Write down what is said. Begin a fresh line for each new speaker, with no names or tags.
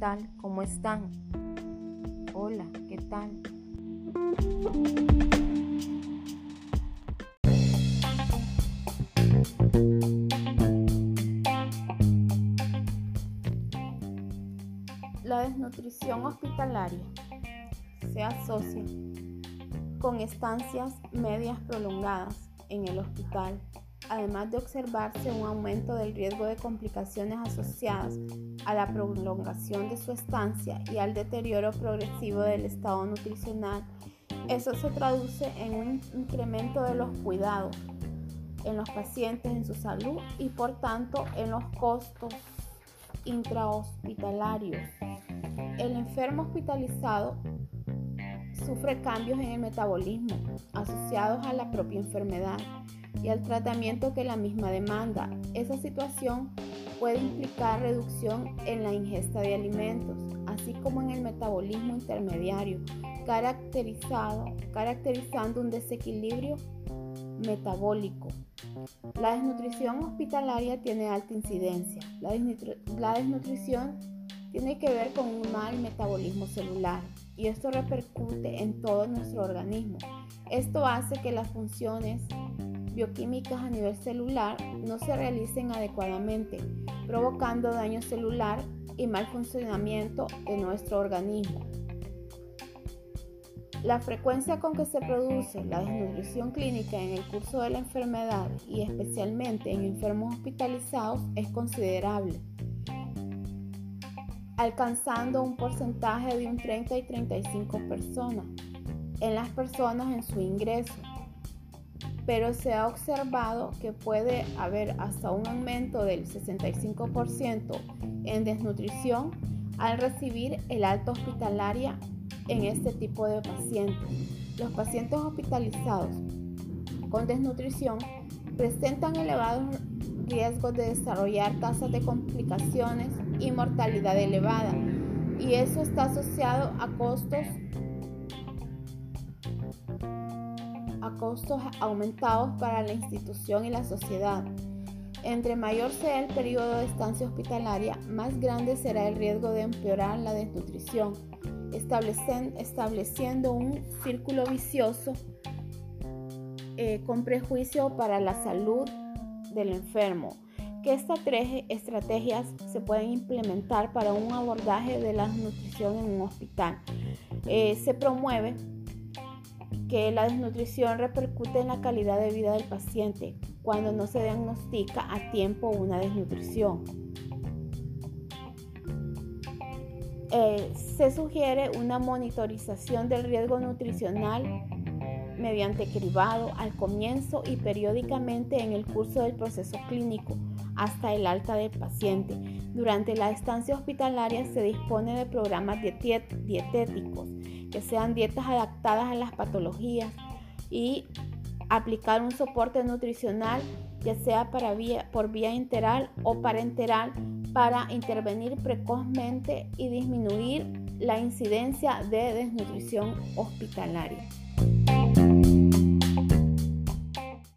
tal? ¿Cómo están? Hola, ¿qué tal? La desnutrición hospitalaria se asocia con estancias medias prolongadas en el hospital además de observarse un aumento del riesgo de complicaciones asociadas a la prolongación de su estancia y al deterioro progresivo del estado nutricional, eso se traduce en un incremento de los cuidados en los pacientes, en su salud y por tanto en los costos intrahospitalarios. El enfermo hospitalizado sufre cambios en el metabolismo asociados a la propia enfermedad y al tratamiento que la misma demanda. Esa situación puede implicar reducción en la ingesta de alimentos, así como en el metabolismo intermediario, caracterizado, caracterizando un desequilibrio metabólico. La desnutrición hospitalaria tiene alta incidencia. La, la desnutrición tiene que ver con un mal metabolismo celular y esto repercute en todo nuestro organismo. Esto hace que las funciones bioquímicas a nivel celular no se realicen adecuadamente, provocando daño celular y mal funcionamiento de nuestro organismo. La frecuencia con que se produce la desnutrición clínica en el curso de la enfermedad y especialmente en enfermos hospitalizados es considerable, alcanzando un porcentaje de un 30 y 35 personas en las personas en su ingreso pero se ha observado que puede haber hasta un aumento del 65% en desnutrición al recibir el alta hospitalaria en este tipo de pacientes. Los pacientes hospitalizados con desnutrición presentan elevados riesgos de desarrollar tasas de complicaciones y mortalidad elevada y eso está asociado a costos costos aumentados para la institución y la sociedad. Entre mayor sea el periodo de estancia hospitalaria, más grande será el riesgo de empeorar la desnutrición, estableciendo un círculo vicioso eh, con prejuicio para la salud del enfermo. ¿Qué estrategias se pueden implementar para un abordaje de la nutrición en un hospital? Eh, se promueve que la desnutrición repercute en la calidad de vida del paciente cuando no se diagnostica a tiempo una desnutrición. Eh, se sugiere una monitorización del riesgo nutricional mediante cribado al comienzo y periódicamente en el curso del proceso clínico hasta el alta del paciente. Durante la estancia hospitalaria se dispone de programas dietéticos que sean dietas adaptadas a las patologías y aplicar un soporte nutricional ya sea por vía enteral o parenteral para intervenir precozmente y disminuir la incidencia de desnutrición hospitalaria.